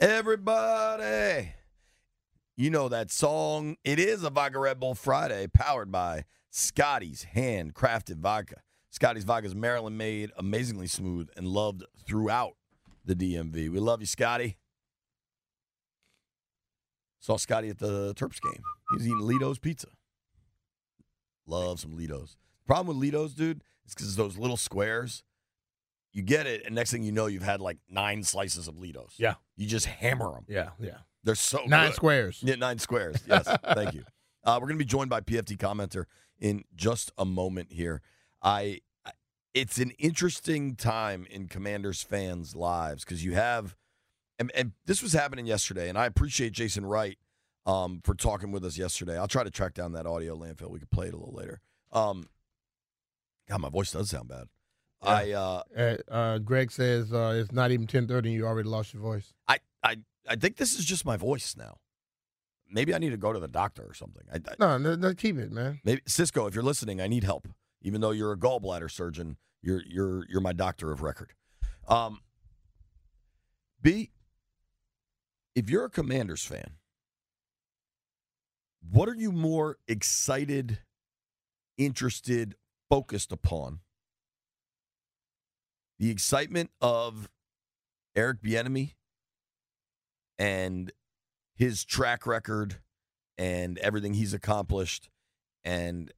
Everybody, you know that song. It is a Vodka Red Bull Friday, powered by Scotty's handcrafted vodka. Scotty's vodka is Maryland made, amazingly smooth, and loved throughout the DMV. We love you, Scotty. Saw Scotty at the Terps game. He was eating Ledo's pizza. Love some Ledo's. Problem with Ledo's, dude, is because those little squares. You get it, and next thing you know, you've had like nine slices of Ledo's. Yeah. You just hammer them. Yeah, yeah. They're so Nine good. squares. Yeah, nine squares. Yes, thank you. Uh, we're going to be joined by PFT commenter in just a moment here. I, I- it's an interesting time in Commanders fans' lives because you have, and, and this was happening yesterday, and I appreciate Jason Wright um, for talking with us yesterday. I'll try to track down that audio landfill. We could play it a little later. Um, God, my voice does sound bad. I, uh, Uh, uh, Greg says uh, it's not even ten thirty, and you already lost your voice. I, I, I think this is just my voice now. Maybe I need to go to the doctor or something. I, I, No, no, no, keep it, man. Maybe Cisco, if you're listening, I need help. Even though you're a gallbladder surgeon, you're you're you're my doctor of record. Um, B, if you're a Commanders fan, what are you more excited, interested, focused upon? The excitement of Eric Bieniemy and his track record and everything he's accomplished and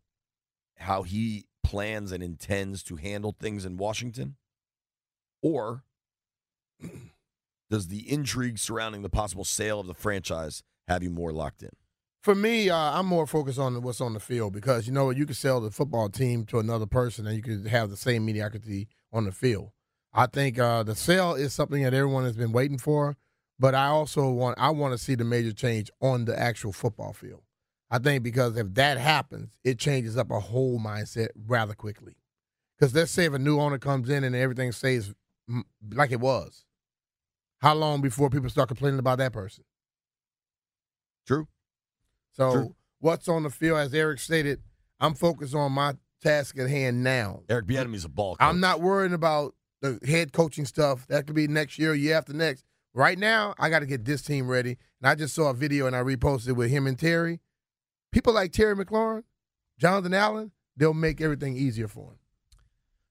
how he plans and intends to handle things in Washington? Or does the intrigue surrounding the possible sale of the franchise have you more locked in? For me, uh, I'm more focused on what's on the field because you know you can sell the football team to another person and you could have the same mediocrity on the field. I think uh, the sale is something that everyone has been waiting for, but I also want I want to see the major change on the actual football field. I think because if that happens, it changes up a whole mindset rather quickly. Because let's say if a new owner comes in and everything stays like it was, how long before people start complaining about that person? True. So True. what's on the field, as Eric stated, I'm focused on my task at hand now. Eric Bieniemy's a ball. I'm not worrying about the head coaching stuff. That could be next year, year after next. Right now, I got to get this team ready. And I just saw a video and I reposted with him and Terry. People like Terry McLaurin, Jonathan Allen, they'll make everything easier for him.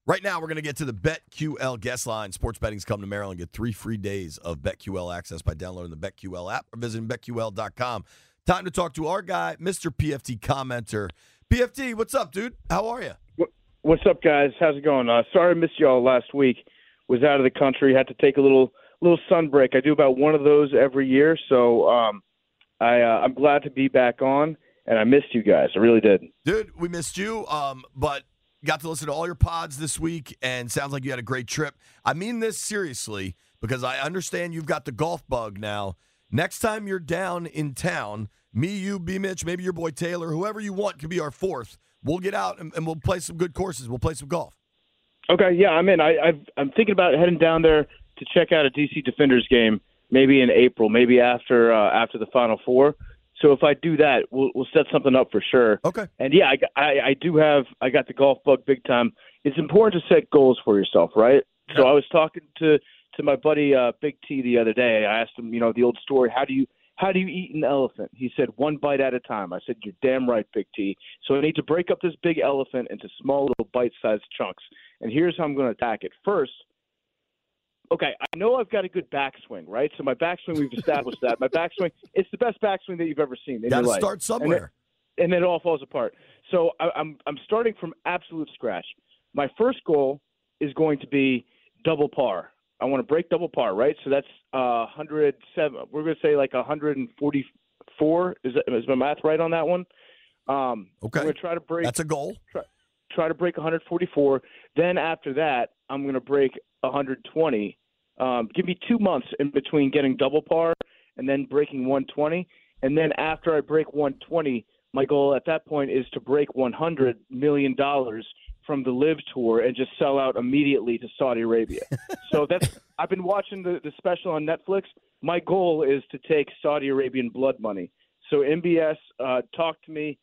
Right now, we're going to get to the BetQL guest line. Sports betting's come to Maryland. Get three free days of BetQL access by downloading the BetQL app or visiting BetQL.com. Time to talk to our guy, Mr. PFT commenter. PFT, what's up, dude? How are you? What's up, guys? How's it going? Uh, sorry I missed y'all last week. Was out of the country. Had to take a little little sun break. I do about one of those every year, so um, I uh, I'm glad to be back on. and I missed you guys. I really did. Dude, we missed you. Um, but got to listen to all your pods this week, and sounds like you had a great trip. I mean this seriously because I understand you've got the golf bug now. Next time you're down in town, me, you, B. Mitch, maybe your boy Taylor, whoever you want can be our fourth. We'll get out and, and we'll play some good courses. We'll play some golf. Okay, yeah, I'm in. I, I've, I'm thinking about heading down there to check out a DC Defenders game, maybe in April, maybe after uh, after the Final Four. So if I do that, we'll, we'll set something up for sure. Okay. And yeah, I, I, I do have I got the golf bug big time. It's important to set goals for yourself, right? So I was talking to to my buddy uh, Big T the other day. I asked him, you know, the old story. How do you how do you eat an elephant? He said one bite at a time. I said you're damn right, Big T. So I need to break up this big elephant into small little bite-sized chunks. And here's how I'm going to attack it. First, okay, I know I've got a good backswing, right? So my backswing, we've established that. My backswing, it's the best backswing that you've ever seen Got to start somewhere. and then it all falls apart. So I, I'm I'm starting from absolute scratch. My first goal is going to be double par. I want to break double par, right? So that's uh, 107. We're going to say like 144. Is that, is my math right on that one? Um, Okay. I'm going to try to break That's a goal. try to break 144. Then after that, I'm going to break 120. Um, give me two months in between getting double par and then breaking 120. And then after I break 120, my goal at that point is to break 100 million dollars from the LIV Tour and just sell out immediately to Saudi Arabia. so that's I've been watching the, the special on Netflix. My goal is to take Saudi Arabian blood money. So MBS, uh, talk to me.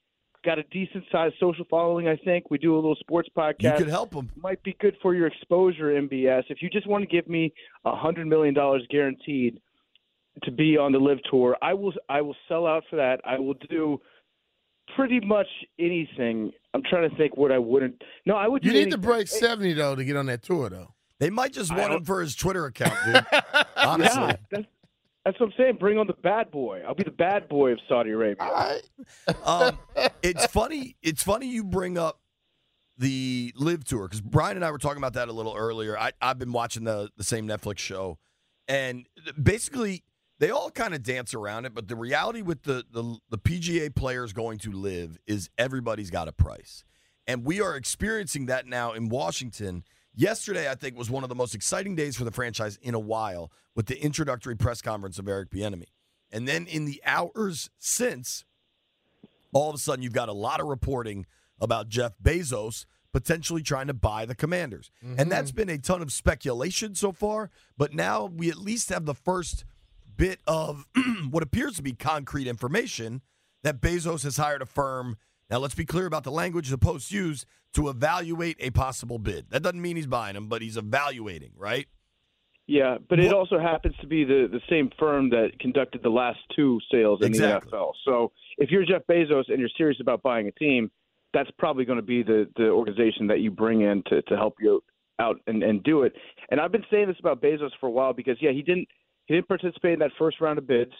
Got a decent sized social following, I think. We do a little sports podcast. You could help them. might be good for your exposure, MBS. If you just want to give me a hundred million dollars guaranteed to be on the LIV Tour, I will. I will sell out for that. I will do pretty much anything. I'm trying to think what I wouldn't. No, I would. You do need to break 70, though, to get on that tour, though. They might just want him for his Twitter account, dude. Honestly. Yeah, that's, that's what I'm saying. Bring on the bad boy. I'll be the bad boy of Saudi Arabia. All right. um, it's funny. It's funny you bring up the LIV Tour because Brian and I were talking about that a little earlier. I, I've been watching the the same Netflix show, and basically they all kind of dance around it. But the reality with the, the the PGA players going to LIV is everybody's got a price, and we are experiencing that now in Washington. Yesterday, I think, was one of the most exciting days for the franchise in a while with the introductory press conference of Eric Bieniemy. And then in the hours since, all of a sudden you've got a lot of reporting about Jeff Bezos potentially trying to buy the commanders. And mm-hmm. that's been a ton of speculation so far, but now we at least have the first bit of what appears to be concrete information that Bezos has hired a firm. Now, let's be clear about the language the Post used to evaluate a possible bid. That doesn't mean he's buying them, but he's evaluating, right? Yeah, but it also happens to be the, the same firm that conducted the last two sales in Exactly. the NFL. So if you're Jeff Bezos and you're serious about buying a team, that's probably going to be the, the organization that you bring in to, to help you out and, and do it. And I've been saying this about Bezos for a while because yeah, he didn't he didn't participate in that first round of bids.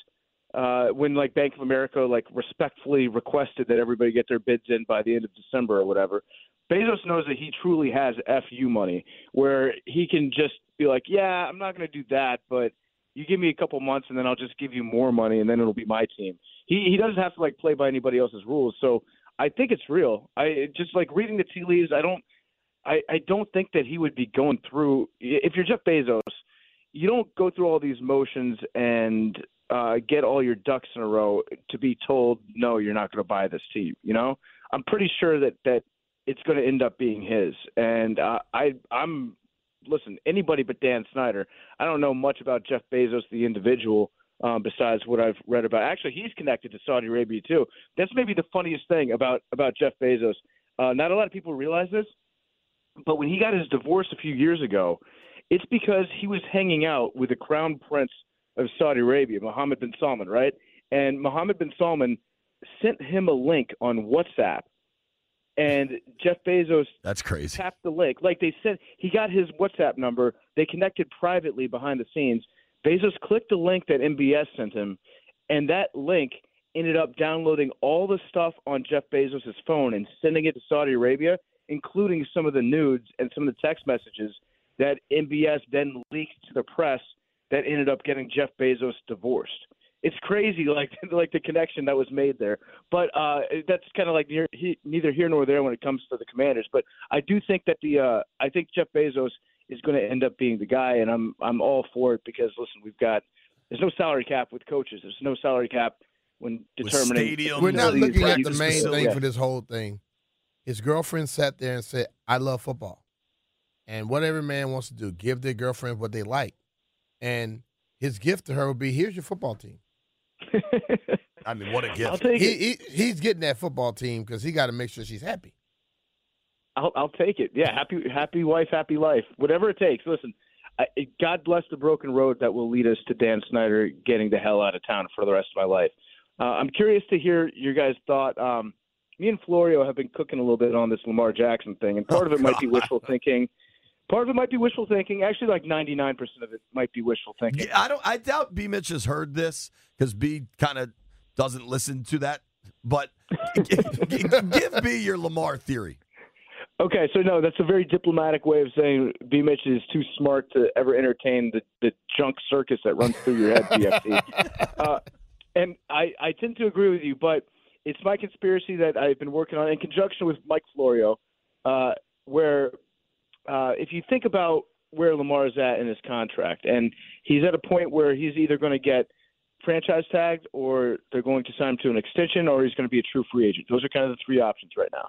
Uh, when like Bank of America like respectfully requested that everybody get their bids in by the end of December or whatever, Bezos knows that he truly has FU money where he can just be like, yeah, I'm not going to do that, but you give me a couple months and then I'll just give you more money and then it'll be my team. He he doesn't have to like play by anybody else's rules. So I think it's real. I just like reading the tea leaves. I don't I I don't think that he would be going through. If you're Jeff Bezos, you don't go through all these motions and uh, get all your ducks in a row to be told no, you're not going to buy this team. You know, I'm pretty sure that that it's going to end up being his. And uh, I I'm listen anybody but Dan Snyder. I don't know much about Jeff Bezos the individual. Um, besides what I've read about, actually, he's connected to Saudi Arabia too. That's maybe the funniest thing about about Jeff Bezos. Uh, not a lot of people realize this, but when he got his divorce a few years ago, it's because he was hanging out with the crown prince of Saudi Arabia, Mohammed bin Salman, right? And Mohammed bin Salman sent him a link on WhatsApp, and Jeff Bezos That's crazy. tapped the link. Like they said, he got his WhatsApp number. They connected privately behind the scenes. Bezos clicked the link that MBS sent him, and that link ended up downloading all the stuff on Jeff Bezos' phone and sending it to Saudi Arabia, including some of the nudes and some of the text messages that MBS then leaked to the press that ended up getting Jeff Bezos divorced. it's crazy, like like the connection that was made there. But uh, that's kind of like near, he, neither here nor there when it comes to the Commanders. But I do think that the uh, I think Jeff Bezos is going to end up being the guy, and I'm I'm all for it because listen, we've got there's no salary cap with coaches. There's no salary cap when determining. We're not looking at the main thing Yeah. for this whole thing. His girlfriend sat there and said, "I love football," and whatever man wants to do, give their girlfriend what they like, and his gift to her would be, "Here's your football team." I mean, what a gift. I'll take He, it. he he's getting that football team because he got to make sure she's happy. I'll, I'll take it. Yeah, happy happy wife, happy life. Whatever it takes. Listen, I, God bless the broken road that will lead us to Dan Snyder getting the hell out of town for the rest of my life. Uh, I'm curious to hear your guys' thought. Um, me and Florio have been cooking a little bit on this Lamar Jackson thing, and part of it might be wishful thinking. Part of it might be wishful thinking. Actually, like 99% of it might be wishful thinking. Yeah, I don't. I doubt B. Mitch has heard this because B. kind of doesn't listen to that. But g- g- give B. your Lamar theory. Okay, so no, that's a very diplomatic way of saying B. Mitch is too smart to ever entertain the, the junk circus that runs through your head, PFT. uh, and I, I tend to agree with you, but it's my conspiracy that I've been working on in conjunction with Mike Florio, uh, where uh, if you think about where Lamar is at in his contract, and he's at a point where he's either going to get franchise tagged or they're going to sign him to an extension or he's going to be a true free agent. Those are kind of the three options right now.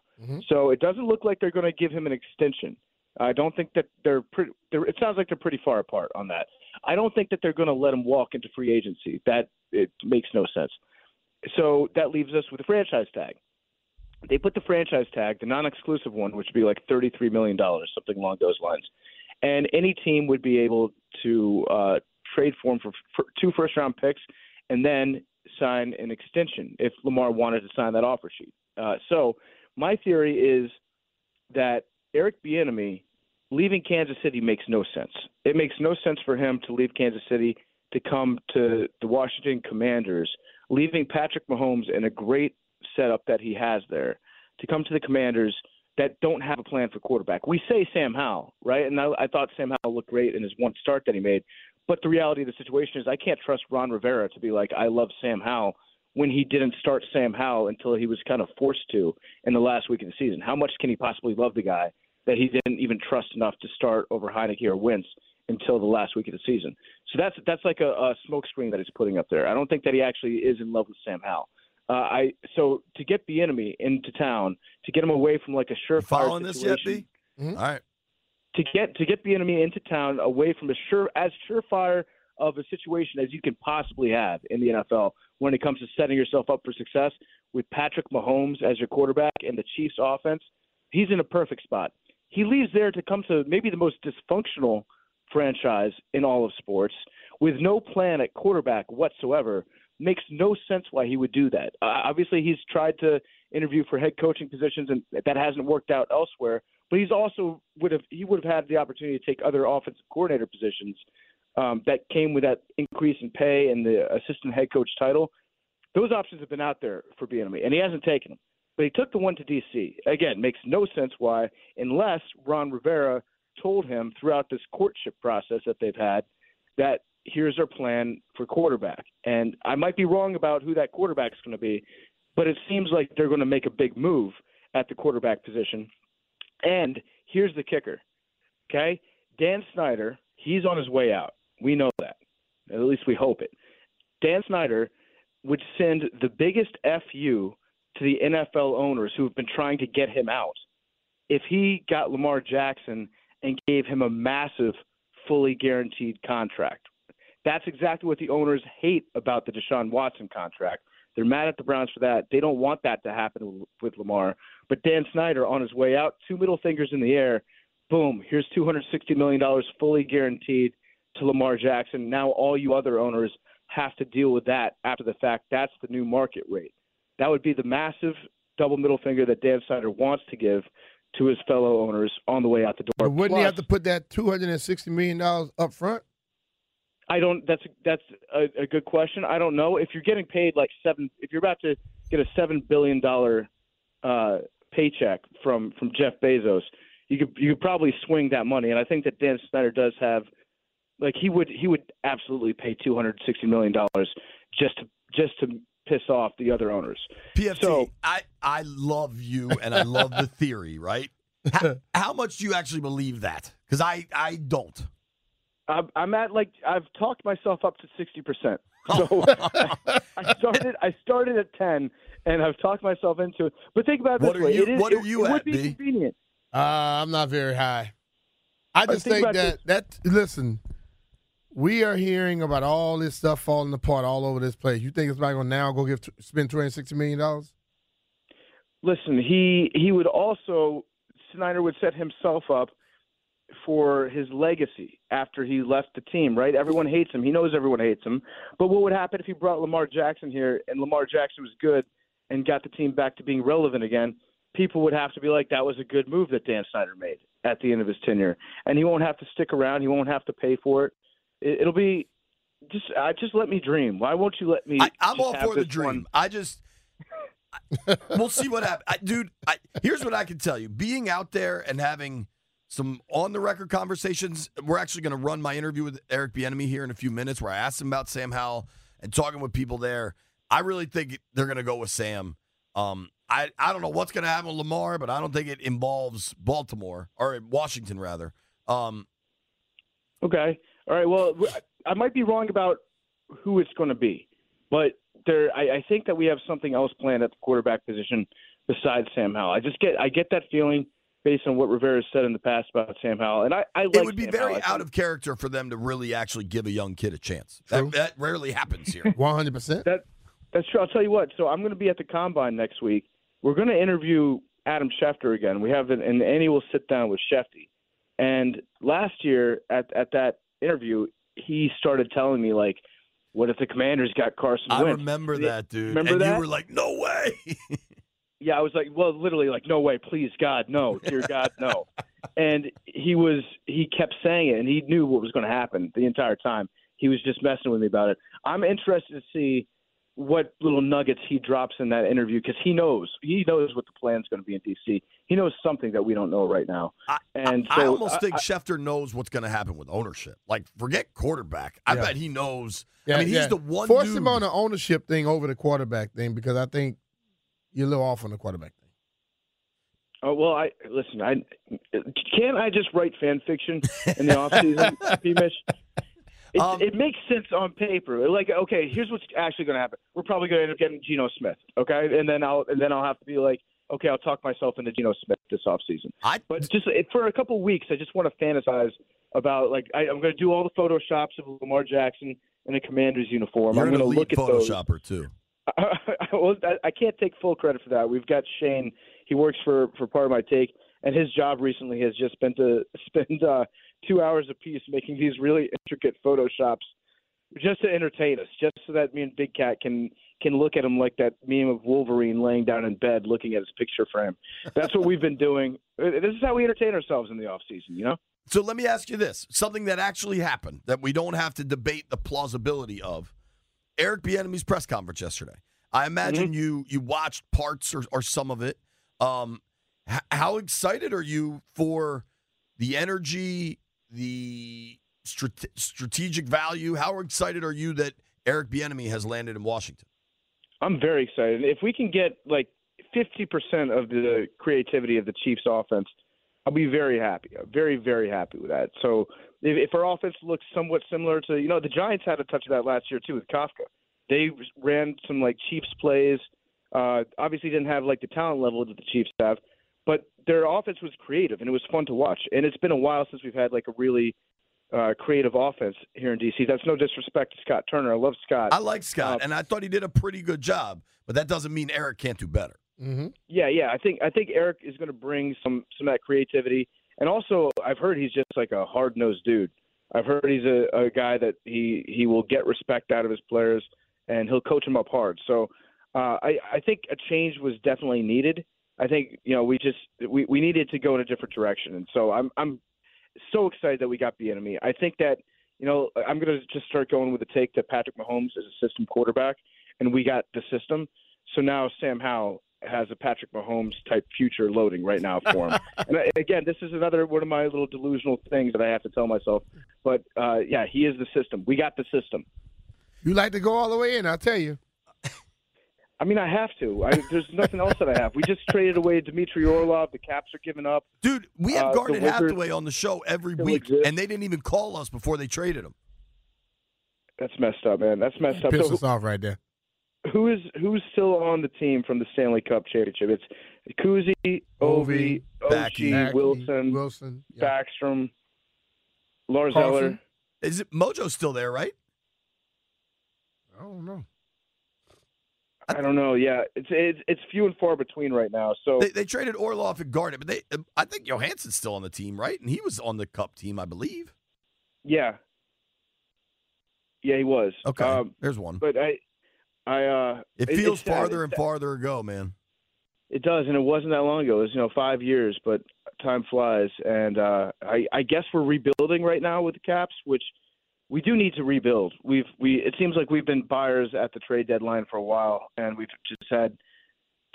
So it doesn't look like they're going to give him an extension. I don't think that they're pretty. They're, it sounds like they're pretty far apart on that. I don't think that they're going to let him walk into free agency. That it makes no sense. So that leaves us with a franchise tag. They put the franchise tag, the non-exclusive one, which would be like thirty-three million dollars, something along those lines, and any team would be able to uh, trade for him for, for two first-round picks, and then sign an extension if Lamar wanted to sign that offer sheet. Uh, so my theory is that Eric Bieniemy leaving Kansas City makes no sense. It makes no sense for him to leave Kansas City to come to the Washington Commanders, leaving Patrick Mahomes in a great setup that he has there to come to the Commanders that don't have a plan for quarterback. We say Sam Howell, right? And I, I thought Sam Howell looked great in his one start that he made. But the reality of the situation is I can't trust Ron Rivera to be like, I love Sam Howell when he didn't start Sam Howell until he was kind of forced to in the last week of the season. How much can he possibly love the guy that he didn't even trust enough to start over Heinicke or Wentz until the last week of the season? So that's that's like a, a smokescreen that he's putting up there. I don't think that he actually is in love with Sam Howell. Uh, I so to get Bieniemy into town, to get him away from like a surefire Following this yet, situation, B? All right. to get to get Bieniemy into town away from a sure as surefire of a situation as you can possibly have in the NFL when it comes to setting yourself up for success with Patrick Mahomes as your quarterback and the Chiefs offense, he's in a perfect spot. He leaves there to come to maybe the most dysfunctional franchise in all of sports with no plan at quarterback whatsoever. Makes no sense why he would do that. Uh, obviously, he's tried to interview for head coaching positions, and that hasn't worked out elsewhere. But he's also would have he would have had the opportunity to take other offensive coordinator positions um, that came with that increase in pay and the assistant head coach title. Those options have been out there for Bieniemy, and he hasn't taken them. But he took the one to DC. Again, makes no sense why, unless Ron Rivera told him throughout this courtship process that they've had that here's our plan for quarterback. And I might be wrong about who that quarterback's going to be, but it seems like they're going to make a big move at the quarterback position. And here's the kicker. Okay? Dan Snyder, he's on his way out. We know that. At least we hope it. Dan Snyder would send the biggest FU to the NFL owners who have been trying to get him out if he got Lamar Jackson and gave him a massive, fully guaranteed contract. That's exactly what the owners hate about the Deshaun Watson contract. They're mad at the Browns for that. They don't want that to happen with Lamar. But Dan Snyder, on his way out, two middle fingers in the air, boom, here's $260 million fully guaranteed to Lamar Jackson. Now all you other owners have to deal with that after the fact. That's the new market rate. That would be the massive double middle finger that Dan Snyder wants to give to his fellow owners on the way out the door. But wouldn't he have to put that two hundred and sixty million dollars up front? I don't. That's that's a, a good question. I don't know if you're getting paid like seven. If you're about to get a seven billion dollar uh, paycheck from from Jeff Bezos, you could you could probably swing that money. And I think that Dan Snyder does have, like he would he would absolutely pay two hundred sixty million dollars just to, just to piss off the other owners. PFT, So- I I love you and I love the theory, right? How, how much do you actually believe that? Because I I don't. I'm, I'm at like I've talked myself up to sixty percent. So I started I started at ten, and I've talked myself into it. But think about it What this way: you- it is, what are you it at, would be B? convenient. Uh, I'm not very high. I just think think, about that that listen, we are hearing about all this stuff falling apart all over this place. You think it's not going to now go give spend 260 million dollars? Listen, he he would also Snyder would set himself up for his legacy after he left the team, right? Everyone hates him. He knows everyone hates him. But what would happen if he brought Lamar Jackson here and Lamar Jackson was good and got the team back to being relevant again? People would have to be like, that was a good move that Dan Snyder made at the end of his tenure. And he won't have to stick around. He won't have to pay for it. it it'll be just uh, just let me dream. Why won't you let me? I, I'm all for the dream. one- I just, I- we'll see what happens, I, dude. I, here's what I can tell you: being out there and having some on the record conversations. We're actually going to run my interview with Eric Bieniemy here in a few minutes, where I asked him about Sam Howell and talking with people there. I really think they're going to go with Sam. Um, I I don't know what's going to happen with Lamar, but I don't think it involves Baltimore or Washington rather. Um, Okay. All right. Well, I might be wrong about who it's going to be, but there, I, I think that we have something else planned at the quarterback position besides Sam Howell. I just get, I get that feeling based on what Rivera said in the past about Sam Howell, and I, I like it would be Sam very Howell. Out of character for them to really actually give a young kid a chance. That, that rarely happens here. 100. percent That that's true. I'll tell you what. So I'm going to be at the combine next week. We're going to interview Adam Schefter again. We have an, an annual sit down with Shefty. And last year at at that interview, he started telling me like, "What if the Commanders got Carson I Wentz?" remember that, dude. remember and that? you were like, "No way." Yeah, I was like, well, literally, like, no way, please, God, no, dear God, no. And he was, he kept saying it, and he knew what was going to happen the entire time. He was just messing with me about it. I'm interested to see what little nuggets he drops in that interview because he knows, he knows what the plan's going to be in DC. He knows something that we don't know right now. I, And I, so I almost I- think I- Schefter knows what's going to happen with ownership. Like, forget quarterback. I Yeah. bet he knows. Yeah, I mean, he's yeah. the one Force dude. him on the ownership thing over the quarterback thing because I think you're a little off on the quarterback thing. Oh well, I listen. I can't. I just write fan fiction in the off season, P-Mish? It, Um, it makes sense on paper. Like, okay, here's what's actually going to happen. We're probably going to end up getting Geno Smith. Okay, and then I'll and then I'll have to be like, okay, I'll talk myself into Geno Smith this off season. I, But just it, for a couple of weeks, I just want to fantasize about like I, I'm going to do all the photoshops of Lamar Jackson in a Commander's uniform. you're I'm going to look at those. photoshopper too. I- I can't take full credit for that. We've got Shane. He works for for Pardon My Take, and his job recently has just been to spend uh, two hours apiece making these really intricate photoshops just to entertain us, just so that me and Big Cat can can look at him like that meme of Wolverine laying down in bed looking at his picture frame. That's what we've been doing. Uh, This is how we entertain ourselves in the off season, you know. So let me ask you this: something that actually happened that we don't have to debate the plausibility of. Eric Bieniemy's press conference yesterday. I imagine you you watched parts or, or some of it. Um, h- how excited are you for the energy, the strate- strategic value? How excited are you that Eric Bieniemy has landed in Washington? I'm very excited. If we can get like 50% of the creativity of the Chiefs offense, I'll be very happy. Very, very happy with that. So if, if our offense looks somewhat similar to, you know, the Giants had a touch of that last year too with Kafka. They ran some like Chiefs plays. Uh, obviously didn't have like the talent level that the Chiefs have, but their offense was creative and it was fun to watch. And it's been a while since we've had like a really uh, creative offense here in DC. That's no disrespect to Scott Turner. I love Scott. I like Scott, Uh, and I thought he did a pretty good job, but that doesn't mean Eric can't do better. Mm-hmm. Yeah, yeah. I think I think Eric is going to bring some some of that creativity, and also I've heard he's just like a hard nosed dude. I've heard he's a, a guy that he he will get respect out of his players, and he'll coach them up hard. So uh, I I think a change was definitely needed. I think you know we just we, we needed to go in a different direction, and so I'm I'm so excited that we got Bieniemy. I think that you know I'm going to just start going with the take that Patrick Mahomes is a system quarterback, and we got the system. So now Sam Howell has a Patrick Mahomes type future loading right now for him. and again, this is another one of my little delusional things that I have to tell myself. But uh, yeah, he is the system. We got the system. You like to go all the way in, I'll tell you. I mean, I have to. I, there's nothing else that I have. We just traded away Dmitry Orlov. The Caps are giving up. Dude, we have Uh, the Garnet Hathaway on the show every week, exist. and they didn't even call us before they traded him. That's messed up, man. That's messed up. Piss So us off right there. Who is who's still on the team from the Stanley Cup championship? It's Kuzi, Ovi, Ovi, Oshie, Wilson, Wilson. Yeah. Backstrom, Lars Carlson. Eller. Is it Mojo's still there, right? I don't know. I don't know. Yeah, it's it's it's few and far between right now. So They, they traded Orlov and Garnet, but they I think Johansson's still on the team, right? And he was on the Cup team, I believe. yeah, yeah, he was. Okay, Um, there's one. but I, I uh, It feels farther and farther ago, man. It does, and it wasn't that long ago. It was, you know, five years, but time flies. And uh, I, I guess we're rebuilding right now with the Caps, which we do need to rebuild. We've we it seems like we've been buyers at the trade deadline for a while, and we've just had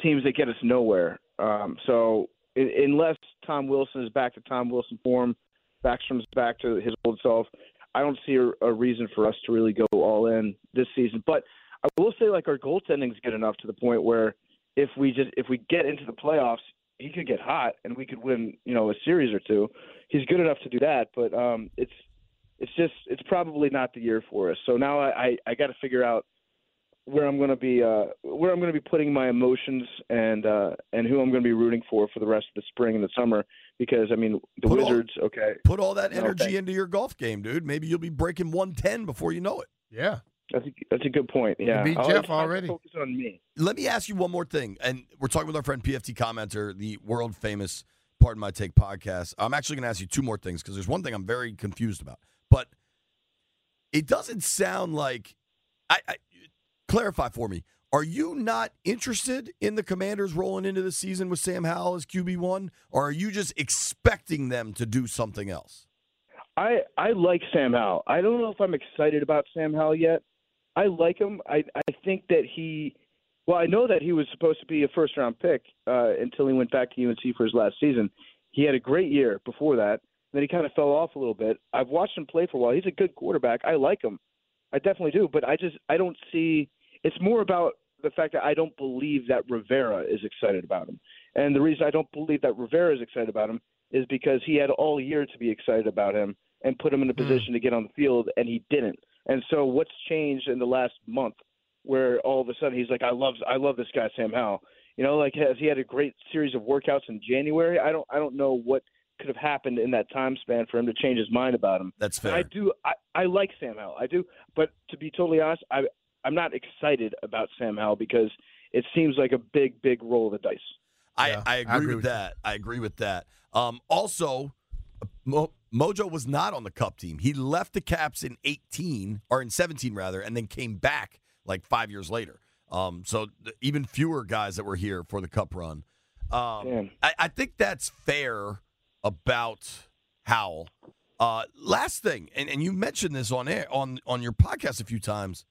teams that get us nowhere. Um, so i unless Tom Wilson is back to Tom Wilson form, Backstrom's back to his old self, I don't see a, a reason for us to really go all in this season. But I will say, like our goaltending's good enough to the point where if we just if we get into the playoffs, he could get hot and we could win, you know, a series or two. He's good enough to do that, but um, it's it's just it's probably not the year for us. So now I I, I got to figure out where I'm going to be uh, where I'm going to be putting my emotions and uh, and who I'm going to be rooting for for the rest of the spring and the summer because I mean the Put all- Wizards. okay, Put all that energy thank- into your golf game, dude. Maybe you'll be breaking 110 before you know it. Yeah. That's a, that's a good point. Yeah, beat I'll- Jeff it's time to already. Focus on me. Let me ask you one more thing. And we're talking with our friend PFT Commenter, the world famous Pardon My Take podcast. I'm actually going to ask you two more things because there's one thing I'm very confused about. But it doesn't sound like. I, I Clarify for me. Are you not interested in the Commanders rolling into the season with Sam Howell as QB1? Or are you just expecting them to do something else? I I like Sam Howell. I don't know if I'm excited about Sam Howell yet. I like him. I I think that he. Well, I know that he was supposed to be a first round pick uh, until he went back to UNC for his last season. He had a great year before that. Then he kind of fell off a little bit. I've watched him play for a while. He's a good quarterback. I like him. I definitely do. But I just I don't see. It's more about the fact that I don't believe that Rivera is excited about him. And the reason I don't believe that Rivera is excited about him is because he had all year to be excited about him and put him in a position to get on the field, and he didn't. And so, what's changed in the last month, where all of a sudden he's like, "I love, I love this guy, Sam Howell." You know, like has he had a great series of workouts in January? I don't, I don't know what could have happened in that time span for him to change his mind about him. That's And fair. I do, I, I like Sam Howell, I do. But to be totally honest, I, I'm not excited about Sam Howell because it seems like a big, big roll of the dice. I, Yeah, I, I agree agree with with you. that. I agree with that. Um, also, Mo- Mojo was not on the Cup team. He left the Caps in 18 or in 17 rather, and then came back like five years later. Um, so th- even fewer guys that were here for the Cup run. Um, I, I think that's fair about Howell. Uh, last thing, and, and you mentioned this on air on on your podcast a few times.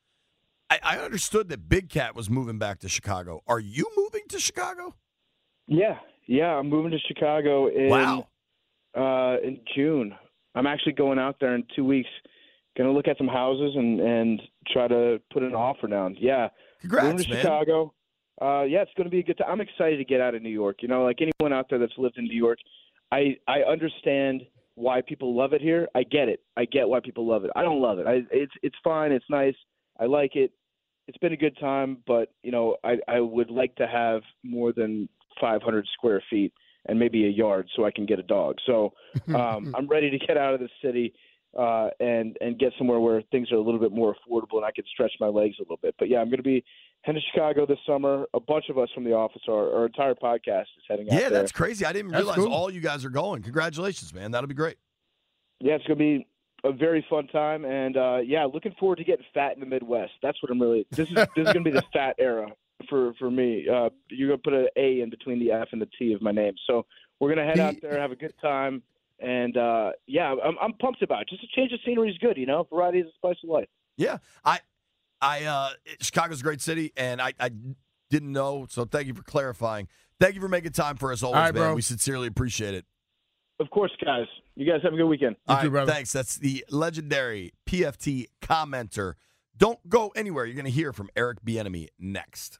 I, I understood that Big Cat was moving back to Chicago. Are you moving to Chicago? Yeah, yeah. I'm moving to Chicago in Wow. Uh, in June. I'm actually going out there in two weeks. Going to look at some houses and and try to put an offer down. Yeah, Congrats, moving to man. Chicago. Uh, yeah, it's going to be a good time. I'm excited to get out of New York. You know, like anyone out there that's lived in New York, I I understand why people love it here. I get it. I get why people love it. I don't love it. I, it's it's fine. It's nice. I like it. It's been a good time, but you know, I I would like to have more than 500 square feet and maybe a yard so I can get a dog. So um, I'm ready to get out of the city uh, and and get somewhere where things are a little bit more affordable and I can stretch my legs a little bit. But yeah, I'm going to be heading to Chicago this summer. A bunch of us from the office are. Our entire podcast is heading out Yeah, there. that's crazy. I didn't That's realize cool. all you guys are going. Congratulations, man. That'll be great. yeah, it's going to be a very fun time, and uh, yeah, looking forward to getting fat in the Midwest. That's what I'm really. This is this is going to be the fat era for for me. Uh, you're going to put an A in between the F and the T of my name, so we're going to head out there, have a good time, and uh, yeah, I'm I'm pumped about it. Just a change of scenery is good, you know. Variety is the spice of life. Yeah, I, I, uh, Chicago's a great city, and I, I didn't know. So thank you for clarifying. Thank you for making time for us always, All right, man. bro. We sincerely appreciate it. Of course, guys. You guys have a good weekend. You All too, right, brother. thanks. That's the legendary PFT commenter Don't go anywhere. You're going to hear from Eric Bieniemy next.